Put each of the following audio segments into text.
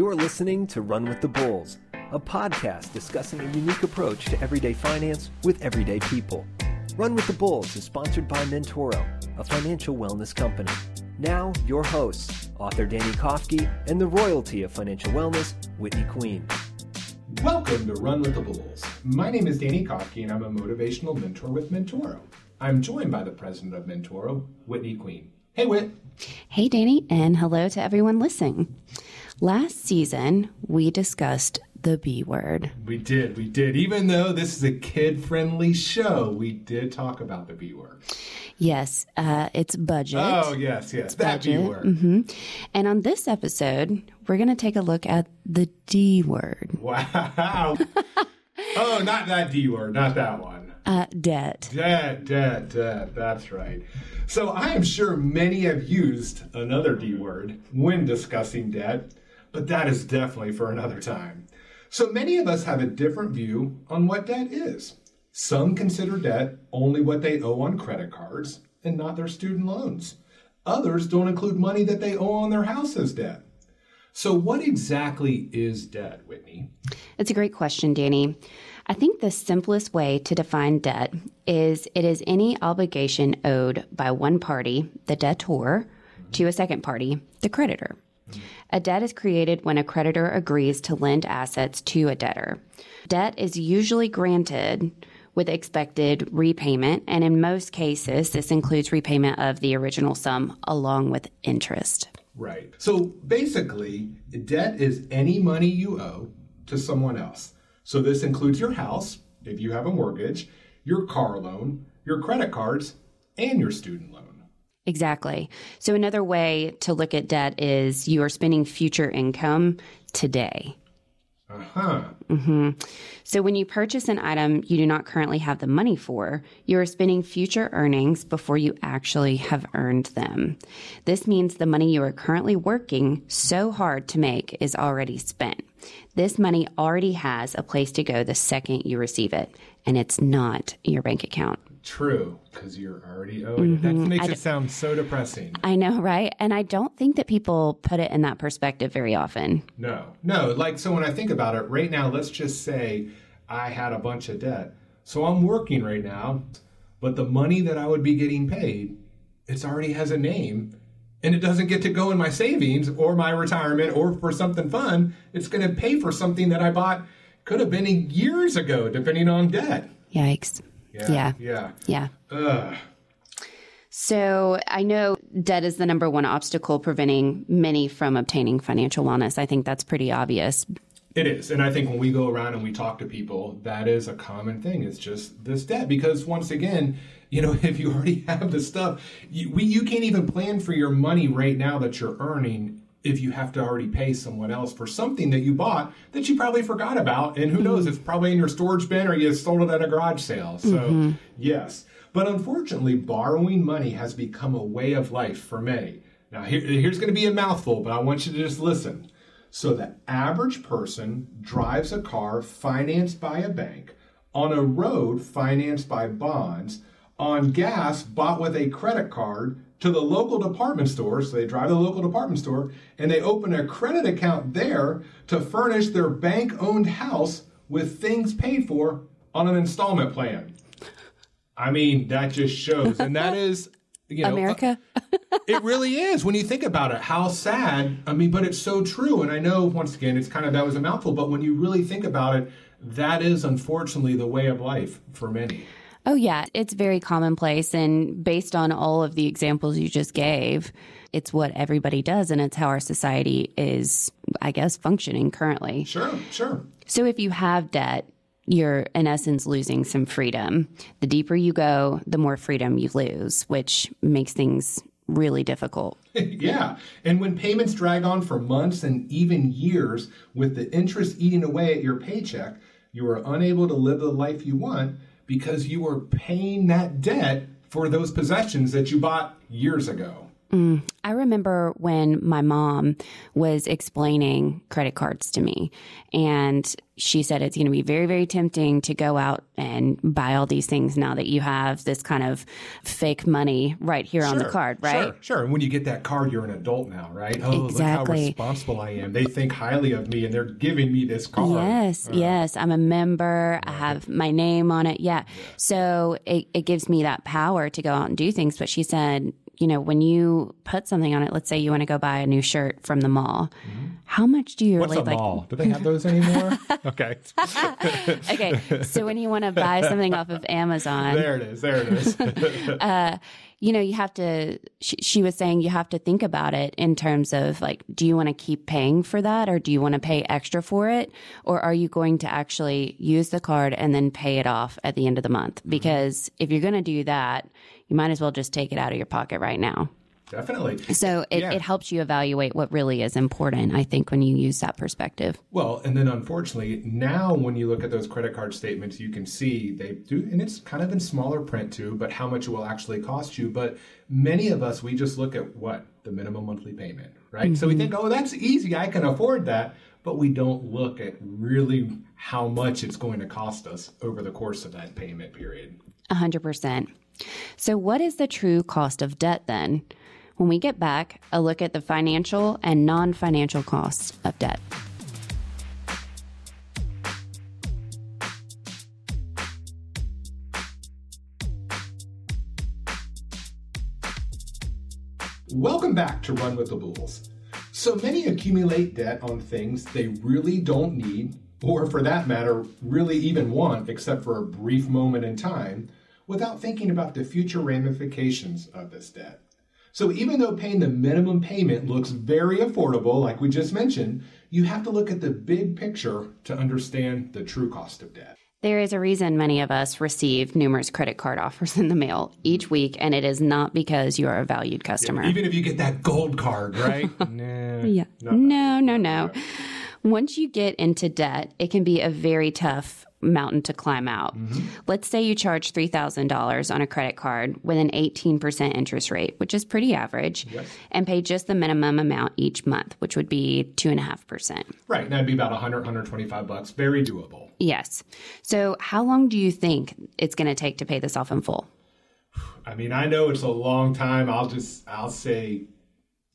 You're listening to Run with the Bulls, a podcast discussing a unique approach to everyday finance with everyday people. Run with the Bulls is sponsored by Mentoro, a financial wellness company. Now, your hosts, author Danny Kofke and the royalty of financial wellness, Whitney Queen. Welcome to Run with the Bulls. My name is Danny Kofke, and I'm a motivational mentor with Mentoro. I'm joined by the president of Mentoro, Whitney Queen. Hey, Whit. Hey, Danny, and hello to everyone listening. Last season, we discussed the B word. We did, we did. Even though this is a kid friendly show, we did talk about the B word. Yes, uh, it's budget. Oh, yes, yes, that B budget. word. hmm And on this episode, we're going to take a look at the D word, Wow. oh, not that D word, not that one. uh, debt. Debt, debt, debt. That's right. So I am sure many have used another D word when discussing debt, but that is definitely for another time. So many of us have a different view on what debt is. Some consider debt only what they owe on credit cards and not their student loans. Others don't include money that they owe on their house as debt. So, what exactly is debt, Whitney? It's a great question, Danny. I think the simplest way to define debt is it is any obligation owed by one party, the debtor, to a second party, the creditor. Mm-hmm. A debt is created when a creditor agrees to lend assets to a debtor. Debt is usually granted with expected repayment, and in most cases, this includes repayment of the original sum along with interest. Right. So basically, debt is any money you owe to someone else. So this includes your house, if you have a mortgage, your car loan, your credit cards, and your student loan. Exactly. So, another way to look at debt is you are spending future income today. Uh huh. So, when you purchase an item you do not currently have the money for, you are spending future earnings before you actually have earned them. This means the money you are currently working so hard to make is already spent. This money already has a place to go the second you receive it, and it's not your bank account. True, because you're already owing it. Mm-hmm. That makes it sound so depressing. I know, right? And I don't think that people put it in that perspective very often. No, no. Like, so when I think about it, right now, let's just say I had a bunch of debt. So I'm working right now, but the money that I would be getting paid, it's already has a name and it doesn't get to go in my savings or my retirement or for something fun. It's going to pay for something that I bought could have been years ago, depending on debt. Yikes. Yeah. Yeah. Yeah. So I know debt is the number one obstacle preventing many from obtaining financial wellness. I think that's pretty obvious. It is. And I think when we go around and we talk to people, that is a common thing. It's just this debt. Because once again, you know, if you already have the stuff, you, we, you can't even plan for your money right now that you're earning if you have to already pay someone else for something that you bought that you probably forgot about. And who knows, mm-hmm. it's probably in your storage bin or you sold it at a garage sale. So, mm-hmm. yes. But unfortunately, borrowing money has become a way of life for many. Now, here, here's going to be a mouthful, but I want you to just listen. So the average person drives a car financed by a bank, on a road financed by bonds, on gas bought with a credit card to the local department store. So they drive to the local department store and they open a credit account there to furnish their bank owned house with things paid for on an installment plan. I mean, that just shows. And that is, you know, uh, America? it really is when you think about it how sad i mean but it's so true and i know once again it's kind of that was a mouthful but when you really think about it that is unfortunately the way of life for many oh, yeah. It's very commonplace. And based on all of the examples you just gave, it's what everybody does. And it's how our society is, I guess, functioning currently. sure sure So if you have debt, you're in essence losing some freedom. The deeper you go, the more freedom you lose, which makes things really difficult. yeah and when payments drag on for months and even years with the interest eating away at your paycheck you are unable to live the life you want because you are paying that debt for those possessions that you bought years ago Mm. I remember when my mom was explaining credit cards to me, and she said it's going to be very, very tempting to go out and buy all these things now that you have this kind of fake money right here on the card, right? Sure, sure. And when you get that card, you're an adult now, right? Oh, look Exactly. how responsible I am. They think highly of me, and they're giving me this card. Yes, uh. yes. I'm a member. I have my name on it. Yeah. So it, it gives me that power to go out and do things. But she said, you know, when you put something on it, let's say you want to go buy a new shirt from the mall, how much do you What's really a like? mall? Do they have those anymore? okay. Okay. So when you want to buy something off of Amazon, There it is. There it is. Uh, you know, you have to, she, she was saying you have to think about it in terms of like, do you want to keep paying for that or do you want to pay extra for it? Or are you going to actually use the card and then pay it off at the end of the month? Mm-hmm. Because if you're going to do that, you might as well just take it out of your pocket right now. Definitely. So it, Yeah. it helps you evaluate what really is important, I think, when you use that perspective. Well, and then unfortunately, now when you look at those credit card statements, you can see they do, and it's kind of in smaller print too, but how much it will actually cost you. But many of us, we just look at what? The minimum monthly payment, right? So we mm-hmm. think, oh, that's easy. I can afford that. But we don't look at really how much it's going to cost us over the course of that payment period. 100%. So, what is the true cost of debt then? When we get back, a look at the financial and non financial costs of debt. Welcome back to Run with the Bulls. So many accumulate debt on things they really don't need, or for that matter, really even want, except for a brief moment in time, without thinking about the future ramifications of this debt. So even though paying the minimum payment looks very affordable, like we just mentioned, you have to look at the big picture to understand the true cost of debt. There is a reason many of us receive numerous credit card offers in the mail each week, and it is not because you are a valued customer. Even if you get that gold card, right? nah, Yeah. not No, no, no. Once you get into debt, it can be a very tough mountain to climb out. Let's say you charge $3,000 on a credit card with an 18% interest rate, which is pretty average, and pay just the minimum amount each month, which would be 2.5%. Right, that'd be about 100, 125 bucks. Very doable. Yes. So, how long do you think it's going to take to pay this off in full? I mean, I know it's a long time. I'll just, I'll say,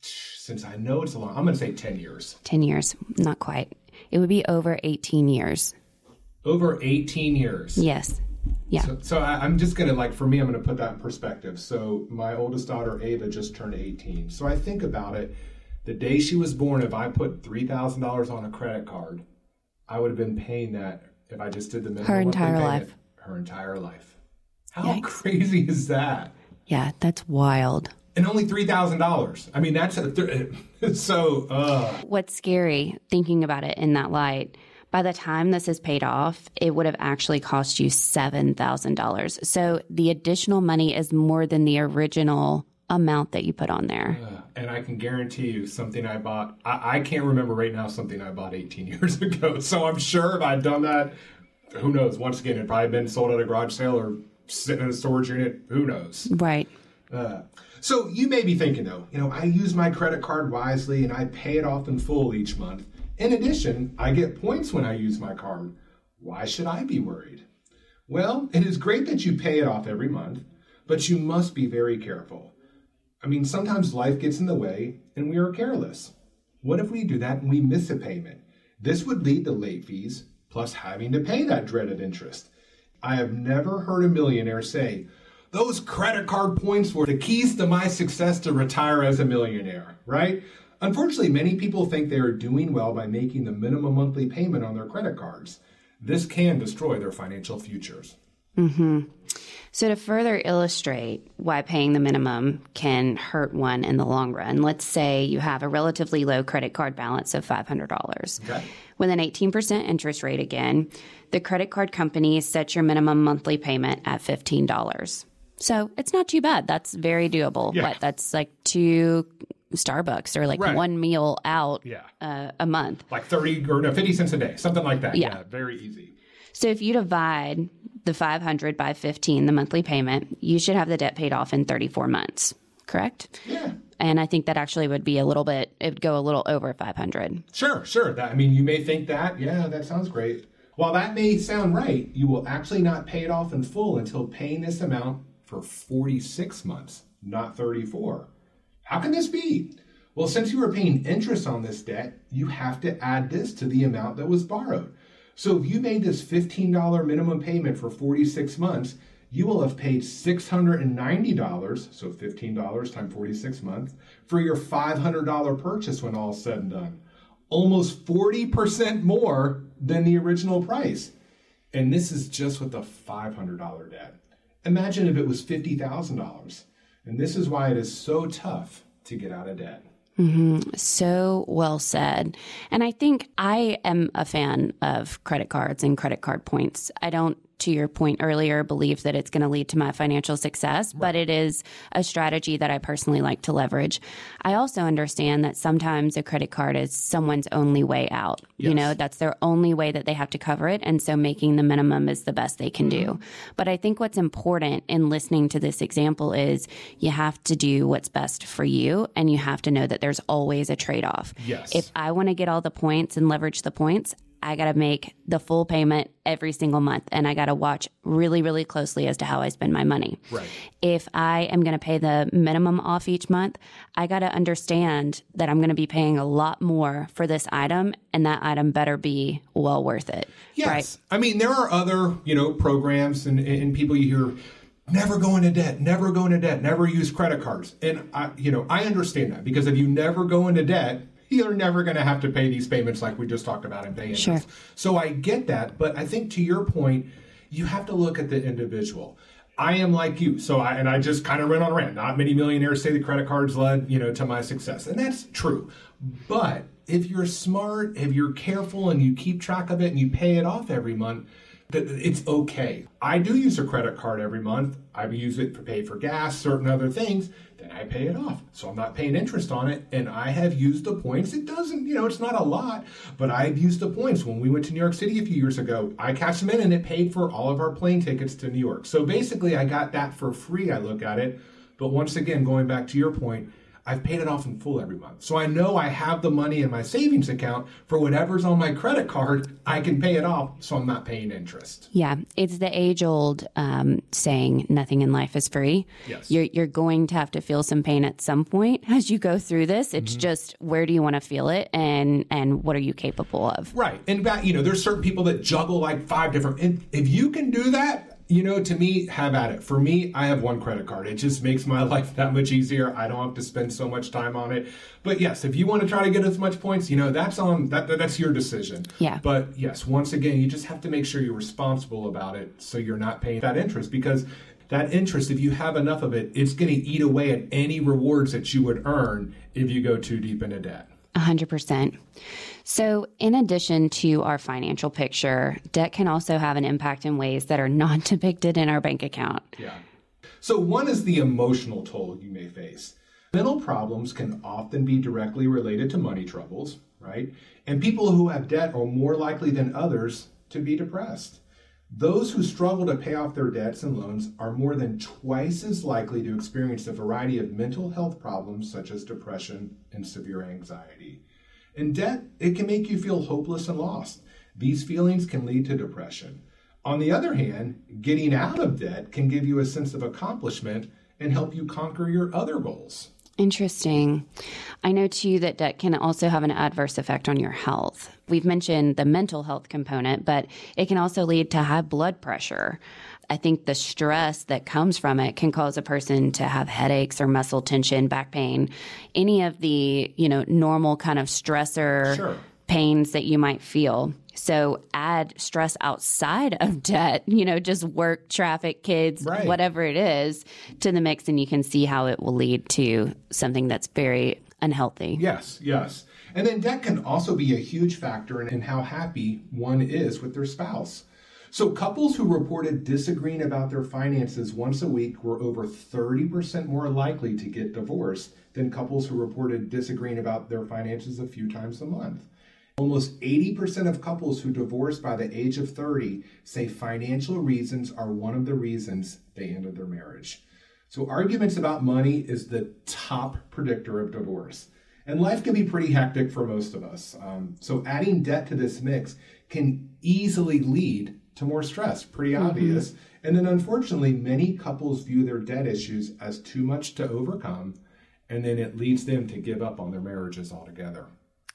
since I know it's a long, I'm going to say 10 years. 10 years. Not quite. It would be over 18 years. Over 18 years. Yes. Yeah. So, so I, I'm just going to, like, for me, I'm going to put that in perspective. So my oldest daughter, Ava, just turned 18. So I think about it. The day she was born, if I put $3,000 on a credit card, I would have been paying that if I just did the minimum Her entire life. Her entire life. How Yikes. crazy is that? Yeah, that's wild. and only three thousand dollars. I mean, that's a th- so. Uh, What's scary thinking about it in that light, by the time this is paid off, it would have actually cost you $7,000. So the additional money is more than the original amount that you put on there. and I can guarantee you, something I bought. I, I can't remember right now something I bought eighteen years ago. So I'm sure if I'd done that, who knows? Once again, it'd probably been sold at a garage sale or sitting in a storage unit. Who knows? Right. Uh, so you may be thinking though, you know, I use my credit card wisely and I pay it off in full each month. In addition, I get points when I use my card. Why should I be worried? Well, it is great that you pay it off every month, but you must be very careful. I mean, sometimes life gets in the way and we are careless. What if we do that and we miss a payment? This would lead to late fees plus having to pay that dreaded interest. I have never heard a millionaire say, those credit card points were the keys to my success to retire as a millionaire, right? Unfortunately, many people think they are doing well by making the minimum monthly payment on their credit cards. This can destroy their financial futures. Hmm. So, to further illustrate why paying the minimum can hurt one in the long run, let's say you have a relatively low credit card balance of $500. Okay. With an 18% interest rate again, the credit card company sets your minimum monthly payment at $15. So, it's not too bad. That's very doable. Yeah. What? That's like two Starbucks or like Right. one meal out Yeah. uh, a month. Like 30 or no, 50 cents a day, something like that. Yeah. very easy. So if you divide the 500 by 15, the monthly payment, you should have the debt paid off in 34 months, correct? Yeah. And I think that actually would be a little bit, it would go a little over 500. Sure, sure. That, I mean, you may think that, yeah, that sounds great. While that may sound right, you will actually not pay it off in full until paying this amount for 46 months, not 34. How can this be? Well, since you are paying interest on this debt, you have to add this to the amount that was borrowed. So if you made this $15 minimum payment for 46 months, you will have paid $690, so $15 times 46 months, for your $500 purchase when all is said and done. Almost 40% more than the original price. And this is just with a $500 debt. Imagine if it was $50,000. And this is why it is so tough to get out of debt. Mm-hmm. So well said. And I think I am a fan of credit cards and credit card points. I don't to your point earlier, believe that it's going to lead to my financial success, right. but it is a strategy that I personally like to leverage. I also understand that sometimes a credit card is someone's only way out. Yes. You know, that's their only way that they have to cover it. And so making the minimum is the best they can mm-hmm. do. But I think what's important in listening to this example is you have to do what's best for you and you have to know that there's always a trade off. Yes. If I want to get all the points and leverage the points, I got to make the full payment every single month and I got to watch really, really closely as to how I spend my money. Right. If I am going to pay the minimum off each month, I got to understand that I'm going to be paying a lot more for this item and that item better be well worth it. Yes. Right? I mean, there are other, you know, programs and, and people you hear never go into debt, never go into debt, never use credit cards. And I, you know, I understand that because if you never go into debt, you're never going to have to pay these payments like we just talked about in pay Sure. So I get that, but I think to your point, you have to look at the individual. I am like you, so I and I just kind of ran on a rant. Not many millionaires say the credit cards led, you know, to my success, and that's true. But if you're smart, if you're careful, and you keep track of it, and you pay it off every month, it's okay. I do use a credit card every month. I use it to pay for gas, certain other things then I pay it off. So I'm not paying interest on it. And I have used the points. It doesn't, you know, it's not a lot, but I've used the points. When we went to New York City a few years ago, I cashed them in and it paid for all of our plane tickets to New York. So basically, I got that for free. I look at it. But once again, going back to your point, I've paid it off in full every month. So I know I have the money in my savings account for whatever's on my credit card. I can pay it off, so I'm not paying interest. Yeah, it's the age old um, saying, nothing in life is free. Yes. You're, you're going to have to feel some pain at some point as you go through this. It's mm-hmm. just where do you want to feel it and, and what are you capable of? Right. And, you know, there's certain people that juggle like five different, and if you can do that, you know, to me, have at it. For me, I have one credit card. It just makes my life that much easier. I don't have to spend so much time on it. But yes, if you want to try to get as much points, you know, that's on that, that's your decision. Yeah. But yes, once again, you just have to make sure you're responsible about it so you're not paying that interest because that interest, if you have enough of it, it's going to eat away at any rewards that you would earn if you go too deep into debt. 100%. So, in addition to our financial picture, debt can also have an impact in ways that are not depicted in our bank account. Yeah. So, one is the emotional toll you may face. Mental problems can often be directly related to money troubles, right? And people who have debt are more likely than others to be depressed. Those who struggle to pay off their debts and loans are more than twice as likely to experience a variety of mental health problems such as depression and severe anxiety. In debt, it can make you feel hopeless and lost. These feelings can lead to depression. On the other hand, getting out of debt can give you a sense of accomplishment and help you conquer your other goals. Interesting. I know too that debt can also have an adverse effect on your health. We've mentioned the mental health component, but it can also lead to high blood pressure. I think the stress that comes from it can cause a person to have headaches or muscle tension, back pain, any of the, you know, normal kind of stressor sure. pains that you might feel. So add stress outside of debt, you know, just work, traffic, kids, right. whatever it is to the mix and you can see how it will lead to something that's very unhealthy. Yes, yes. And then debt can also be a huge factor in, in how happy one is with their spouse. So, couples who reported disagreeing about their finances once a week were over 30% more likely to get divorced than couples who reported disagreeing about their finances a few times a month. Almost 80% of couples who divorce by the age of 30 say financial reasons are one of the reasons they ended their marriage. So, arguments about money is the top predictor of divorce. And life can be pretty hectic for most of us. Um, so, adding debt to this mix can easily lead to more stress, pretty mm-hmm. obvious. And then, unfortunately, many couples view their debt issues as too much to overcome, and then it leads them to give up on their marriages altogether.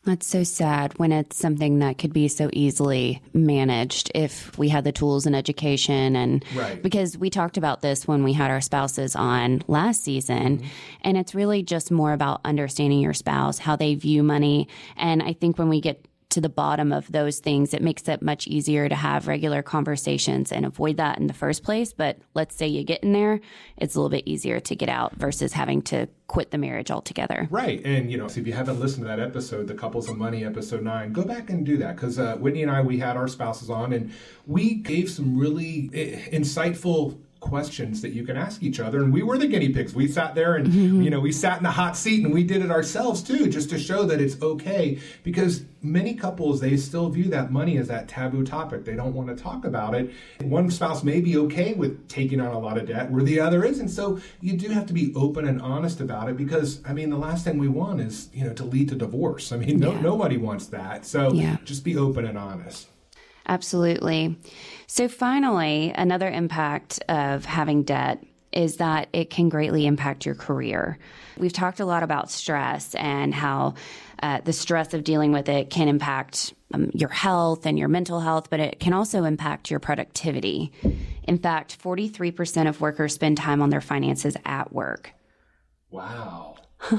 That's so sad when it's something that could be so easily managed if we had the tools and education and right. because we talked about this when we had our spouses on last season mm-hmm. and it's really just more about understanding your spouse, how they view money and I think when we get to the bottom of those things, it makes it much easier to have regular conversations and avoid that in the first place. But let's say you get in there, it's a little bit easier to get out versus having to quit the marriage altogether. Right. And, you know, so if you haven't listened to that episode, the Couples of Money, episode nine, go back and do that. Because uh, Whitney and I, we had our spouses on and we gave some really eh, insightful questions that you can ask each other and we were the guinea pigs we sat there and mm-hmm. you know we sat in the hot seat and we did it ourselves too just to show that it's okay because many couples they still view that money as that taboo topic they don't want to talk about it one spouse may be okay with taking on a lot of debt where the other isn't so you do have to be open and honest about it because i mean the last thing we want is you know to lead to divorce i mean no, yeah. nobody wants that so yeah. just be open and honest Absolutely. So, finally, another impact of having debt is that it can greatly impact your career. We've talked a lot about stress and how uh, the stress of dealing with it can impact um, your health and your mental health, but it can also impact your productivity. In fact, 43% of workers spend time on their finances at work. Wow.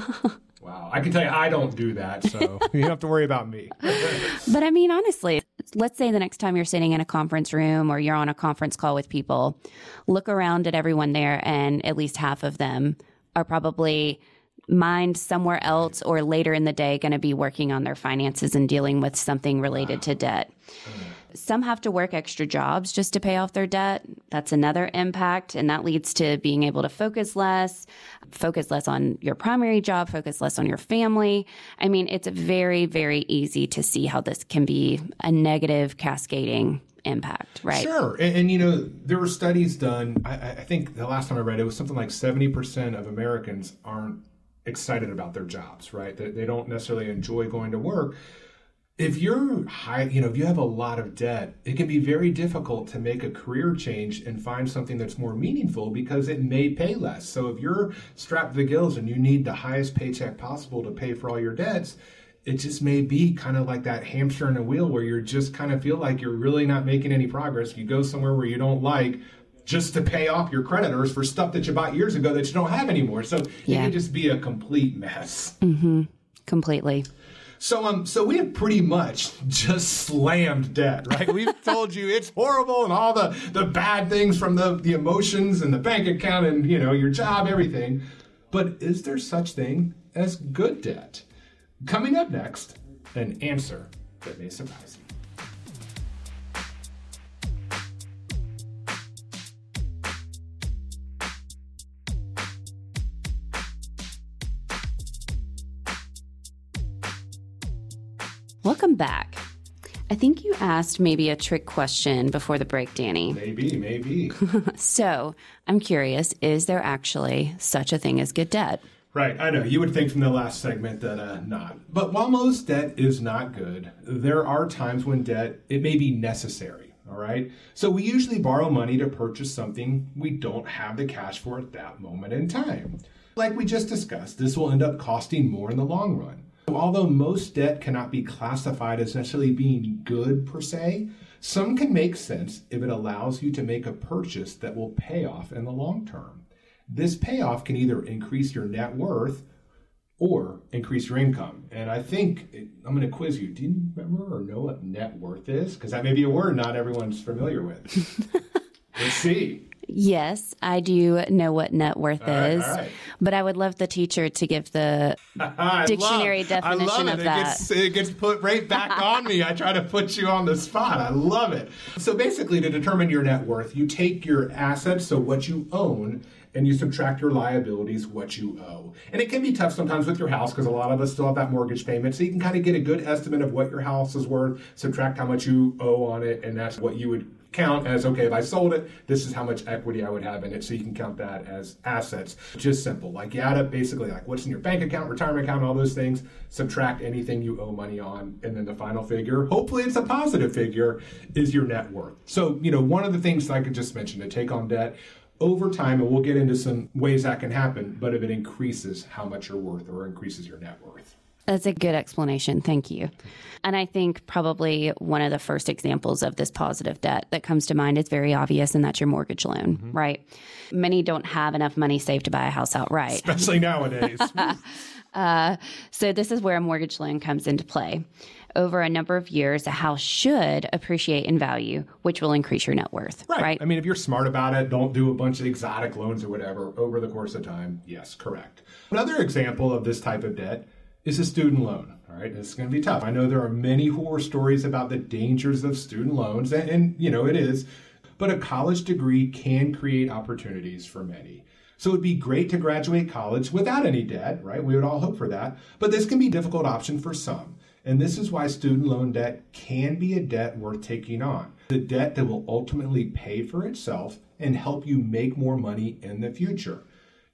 Wow. I can tell you I don't do that, so you don't have to worry about me. but I mean, honestly, let's say the next time you're sitting in a conference room or you're on a conference call with people, look around at everyone there, and at least half of them are probably mind somewhere else or later in the day going to be working on their finances and dealing with something related to debt. Mm. Some have to work extra jobs just to pay off their debt. That's another impact. And that leads to being able to focus less, focus less on your primary job, focus less on your family. I mean, it's very, very easy to see how this can be a negative cascading impact, right? Sure. And, and, you know, there were studies done. I, I, think the last time I read it was something like 70% of Americans aren't excited about their jobs, right? They, they don't necessarily enjoy going to work if you're high, you know, if you have a lot of debt, it can be very difficult to make a career change and find something that's more meaningful because it may pay less. So if you're strapped to the gills and you need the highest paycheck possible to pay for all your debts, it just may be kind of like that hamster in a wheel where you're just kind of feel like you're really not making any progress. You go somewhere where you don't like just to pay off your creditors for stuff that you bought years ago that you don't have anymore. So yeah. it can just be a complete mess. Mm-hmm. Completely. So um, so we have pretty much just slammed debt, right? We've told you it's horrible and all the the bad things from the the emotions and the bank account and you know your job, everything. But is there such thing as good debt? Coming up next, an answer that may surprise you. Welcome back. I think you asked maybe a trick question before the break, Danny. Maybe, maybe. so I'm curious is there actually such a thing as good debt? Right, I know. You would think from the last segment that uh, not. But while most debt is not good, there are times when debt, it may be necessary. All right. So we usually borrow money to purchase something we don't have the cash for at that moment in time. Like we just discussed, this will end up costing more in the long run. Although most debt cannot be classified as necessarily being good per se, some can make sense if it allows you to make a purchase that will pay off in the long term. This payoff can either increase your net worth or increase your income. And I think I'm going to quiz you. Do you remember or know what net worth is? Because that may be a word not everyone's familiar with. Let's see. Yes, I do know what net worth all is, right, right. But I would love the teacher to give the dictionary love, definition of it. that. It gets, it gets put right back on me. I try to put you on the spot. I love it. So basically, to determine your net worth, you take your assets, so what you own, and you subtract your liabilities, what you owe. And it can be tough sometimes with your house because a lot of us still have that mortgage payment. So you can kind of get a good estimate of what your house is worth, subtract how much you owe on it, and that's what you would count as okay, if I sold it, this is how much equity I would have in it. So you can count that as assets. Just simple. Like you add up basically like what's in your bank account, retirement account, all those things, subtract anything you owe money on, and then the final figure, hopefully it's a positive figure, is your net worth. So, you know, one of the things I could just mention to take on debt over time, and we'll get into some ways that can happen, but if it increases how much you're worth or increases your net worth. That's a good explanation. Thank you. And I think probably one of the first examples of this positive debt that comes to mind is very obvious, and that's your mortgage loan, mm-hmm. right? Many don't have enough money saved to buy a house outright, especially nowadays. uh, so, this is where a mortgage loan comes into play. Over a number of years, a house should appreciate in value, which will increase your net worth. Right. right. I mean, if you're smart about it, don't do a bunch of exotic loans or whatever over the course of time. Yes, correct. Another example of this type of debt is a student loan. All right, is going to be tough. I know there are many horror stories about the dangers of student loans, and, and you know it is, but a college degree can create opportunities for many. So it'd be great to graduate college without any debt, right? We would all hope for that. But this can be a difficult option for some. And this is why student loan debt can be a debt worth taking on. The debt that will ultimately pay for itself and help you make more money in the future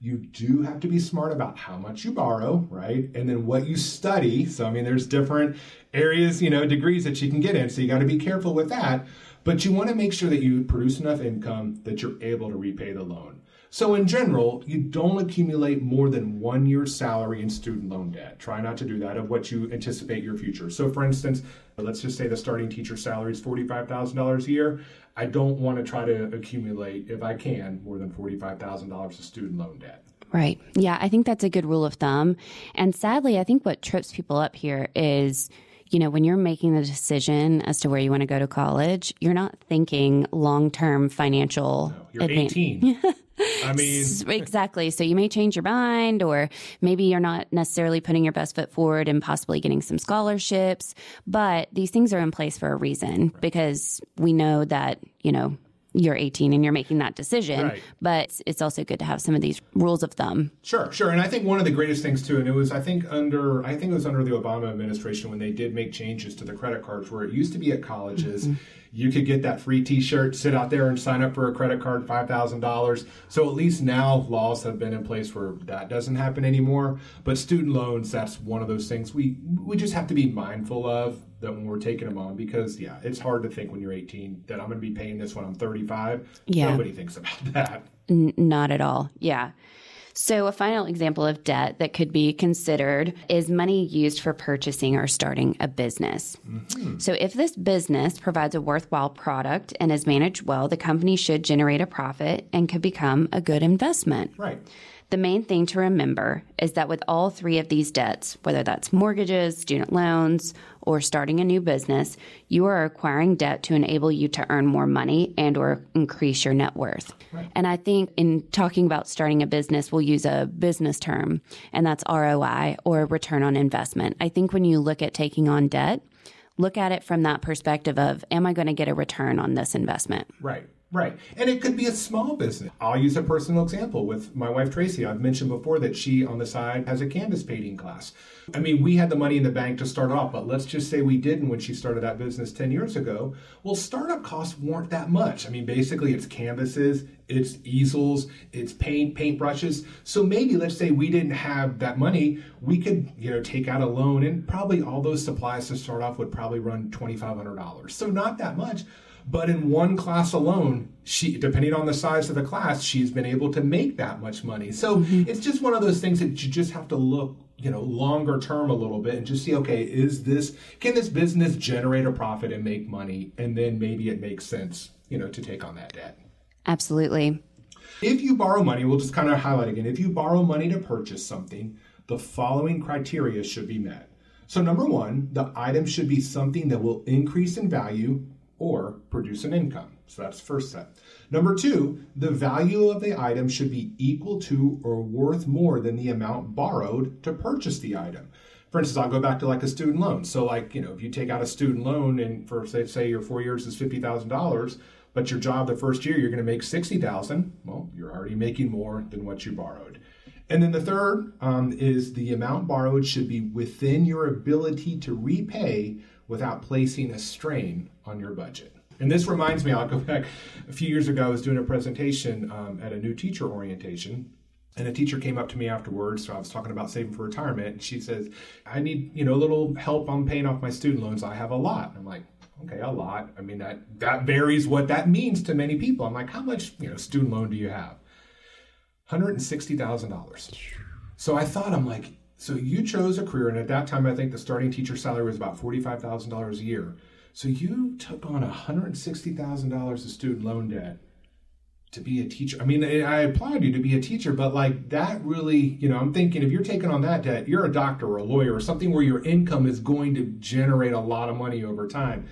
you do have to be smart about how much you borrow, right? And then what you study. So, I mean, there's different areas, you know, degrees that you can get in. So, you got to be careful with that. But you want to make sure that you produce enough income that you're able to repay the loan. So, in general, you don't accumulate more than one year's salary in student loan debt. Try not to do that of what you anticipate your future. So, for instance, let's just say the starting teacher salary is $45,000 a year. I don't want to try to accumulate, if I can, more than $45,000 of student loan debt. Right. Yeah, I think that's a good rule of thumb. And sadly, I think what trips people up here is you know, when you're making the decision as to where you want to go to college, you're not thinking long term financial. No, you're advan- 18. I mean, exactly. So you may change your mind, or maybe you're not necessarily putting your best foot forward and possibly getting some scholarships. But these things are in place for a reason because we know that, you know, you're 18 and you're making that decision. Right. But it's also good to have some of these rules of thumb. Sure, sure. And I think one of the greatest things too, and it was I think under I think it was under the Obama administration when they did make changes to the credit cards where it used to be at colleges. Mm-hmm you could get that free t-shirt sit out there and sign up for a credit card $5000 so at least now laws have been in place where that doesn't happen anymore. But student loans that's one of those things we we just have to be mindful of that when we're taking them on because yeah it's hard to think when you're 18 that i'm going to be paying this when i'm 35 yeah. Nobody thinks about that. N- not at all. Yeah so, a final example of debt that could be considered is money used for purchasing or starting a business. Mm-hmm. So, if this business provides a worthwhile product and is managed well, the company should generate a profit and could become a good investment. Right. The main thing to remember is that with all three of these debts, whether that's mortgages, student loans, or starting a new business, you are acquiring debt to enable you to earn more money and or increase your net worth. Right. And I think in talking about starting a business, we'll use a business term, and that's ROI or return on investment. I think when you look at taking on debt, look at it from that perspective of am I going to get a return on this investment? Right. Right. And it could be a small business. I'll use a personal example with my wife Tracy. I've mentioned before that she on the side has a canvas painting class. I mean, we had the money in the bank to start off, but let's just say we didn't when she started that business 10 years ago. Well, startup costs weren't that much. I mean, basically it's canvases, it's easels, it's paint, paintbrushes. So maybe let's say we didn't have that money, we could, you know, take out a loan and probably all those supplies to start off would probably run $2500. So not that much but in one class alone, she, depending on the size of the class, she's been able to make that much money. So mm-hmm. it's just one of those things that you just have to look, you know, longer term a little bit and just see, okay, is this, can this business generate a profit and make money? And then maybe it makes sense, you know, to take on that debt. Absolutely. If you borrow money, we'll just kind of highlight again. If you borrow money to purchase something, the following criteria should be met. So, number one, the item should be something that will increase in value or produce an income. So that's first set. Number two, the value of the item should be equal to or worth more than the amount borrowed to purchase the item. For instance, I'll go back to like a student loan. So, like, you know, if you take out a student loan and for say, say your four years is $50,000, but your job the first year you're going to make 60000 well, you're already making more than what you borrowed. And then the third um, is the amount borrowed should be within your ability to repay without placing a strain on your budget. And this reminds me, I'll go back a few years ago, I was doing a presentation um, at a new teacher orientation. And a teacher came up to me afterwards. So I was talking about saving for retirement. And she says, I need, you know, a little help on paying off my student loans. I have a lot. I'm like, okay, a lot. I mean, that, that varies what that means to many people. I'm like, how much, you know, student loan do you have? $160,000. So I thought, I'm like, so you chose a career. And at that time, I think the starting teacher salary was about $45,000 a year. So you took on $160,000 of student loan debt to be a teacher. I mean, I applaud you to be a teacher, but like that really, you know, I'm thinking if you're taking on that debt, you're a doctor or a lawyer or something where your income is going to generate a lot of money over time.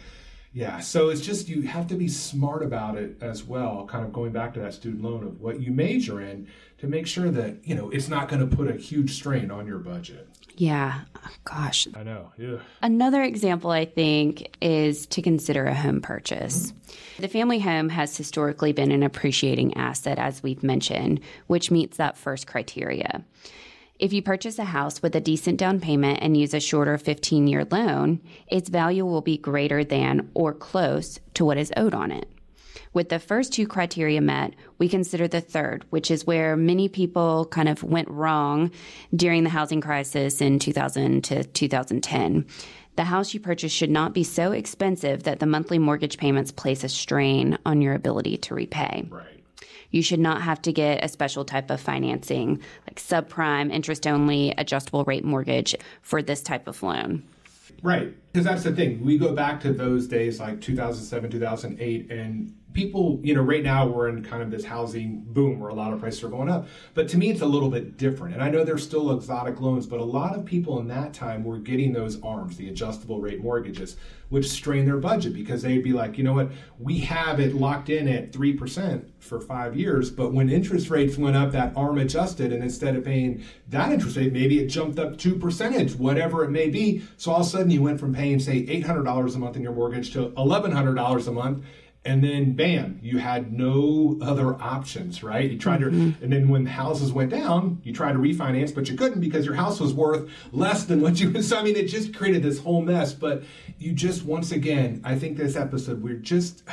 Yeah, so it's just you have to be smart about it as well, kind of going back to that student loan of what you major in to make sure that, you know, it's not going to put a huge strain on your budget. Yeah. Gosh. I know. Yeah. Another example, I think, is to consider a home purchase. Mm-hmm. The family home has historically been an appreciating asset, as we've mentioned, which meets that first criteria. If you purchase a house with a decent down payment and use a shorter 15 year loan, its value will be greater than or close to what is owed on it. With the first two criteria met, we consider the third, which is where many people kind of went wrong during the housing crisis in 2000 to 2010. The house you purchase should not be so expensive that the monthly mortgage payments place a strain on your ability to repay. Right. You should not have to get a special type of financing, like subprime, interest only, adjustable rate mortgage for this type of loan. Right. Because that's the thing. We go back to those days like 2007, 2008, and people, you know, right now we're in kind of this housing boom where a lot of prices are going up. But to me, it's a little bit different. And I know there's still exotic loans, but a lot of people in that time were getting those ARMs, the adjustable rate mortgages, which strain their budget because they'd be like, you know what, we have it locked in at 3% for five years. But when interest rates went up, that ARM adjusted. And instead of paying that interest rate, maybe it jumped up two percentage, whatever it may be. So all of a sudden you went from paying, say, $800 a month in your mortgage to $1,100 a month and then bam, you had no other options, right? You tried mm-hmm. to, and then when the houses went down, you tried to refinance, but you couldn't because your house was worth less than what you. So I mean, it just created this whole mess. But you just once again, I think this episode, we're just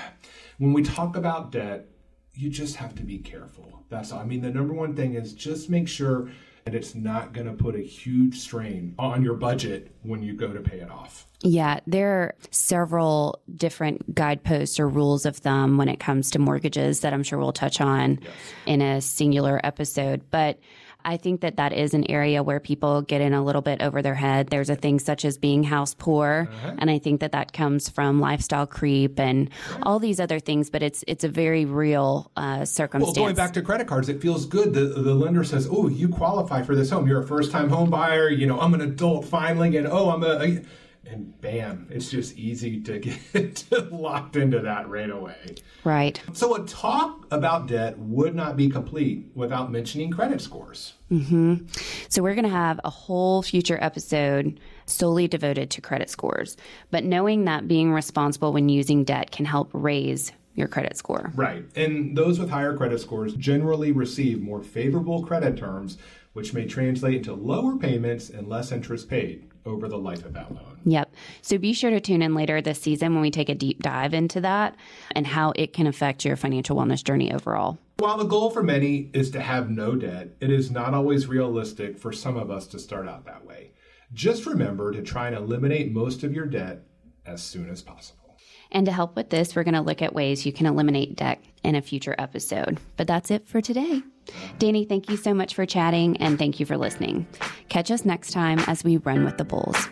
when we talk about debt, you just have to be careful. That's all. I mean, the number one thing is just make sure and it's not going to put a huge strain on your budget when you go to pay it off. Yeah, there are several different guideposts or rules of thumb when it comes to mortgages that I'm sure we'll touch on yes. in a singular episode. But I think that that is an area where people get in a little bit over their head. There's a thing such as being house poor, uh-huh. and I think that that comes from lifestyle creep and all these other things. But it's it's a very real uh, circumstance. Well, going back to credit cards, it feels good. The the lender says, "Oh, you qualify for this home. You're a first time home buyer. You know, I'm an adult finally, and oh, I'm a, a and bam, it's just easy to get locked into that right away. Right. So a talk about debt would not be complete without mentioning credit scores. Mm-hmm. So we're going to have a whole future episode solely devoted to credit scores. But knowing that being responsible when using debt can help raise your credit score. Right. And those with higher credit scores generally receive more favorable credit terms, which may translate into lower payments and less interest paid over the life of that loan. Yep. So be sure to tune in later this season when we take a deep dive into that and how it can affect your financial wellness journey overall. While the goal for many is to have no debt, it is not always realistic for some of us to start out that way. Just remember to try and eliminate most of your debt as soon as possible. And to help with this, we're going to look at ways you can eliminate debt in a future episode. But that's it for today. Uh-huh. Danny, thank you so much for chatting and thank you for listening. Catch us next time as we run with the Bulls.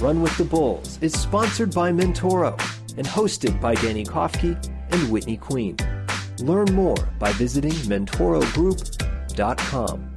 Run with the Bulls is sponsored by Mentoro and hosted by Danny Kofke and Whitney Queen. Learn more by visiting mentorogroup.com.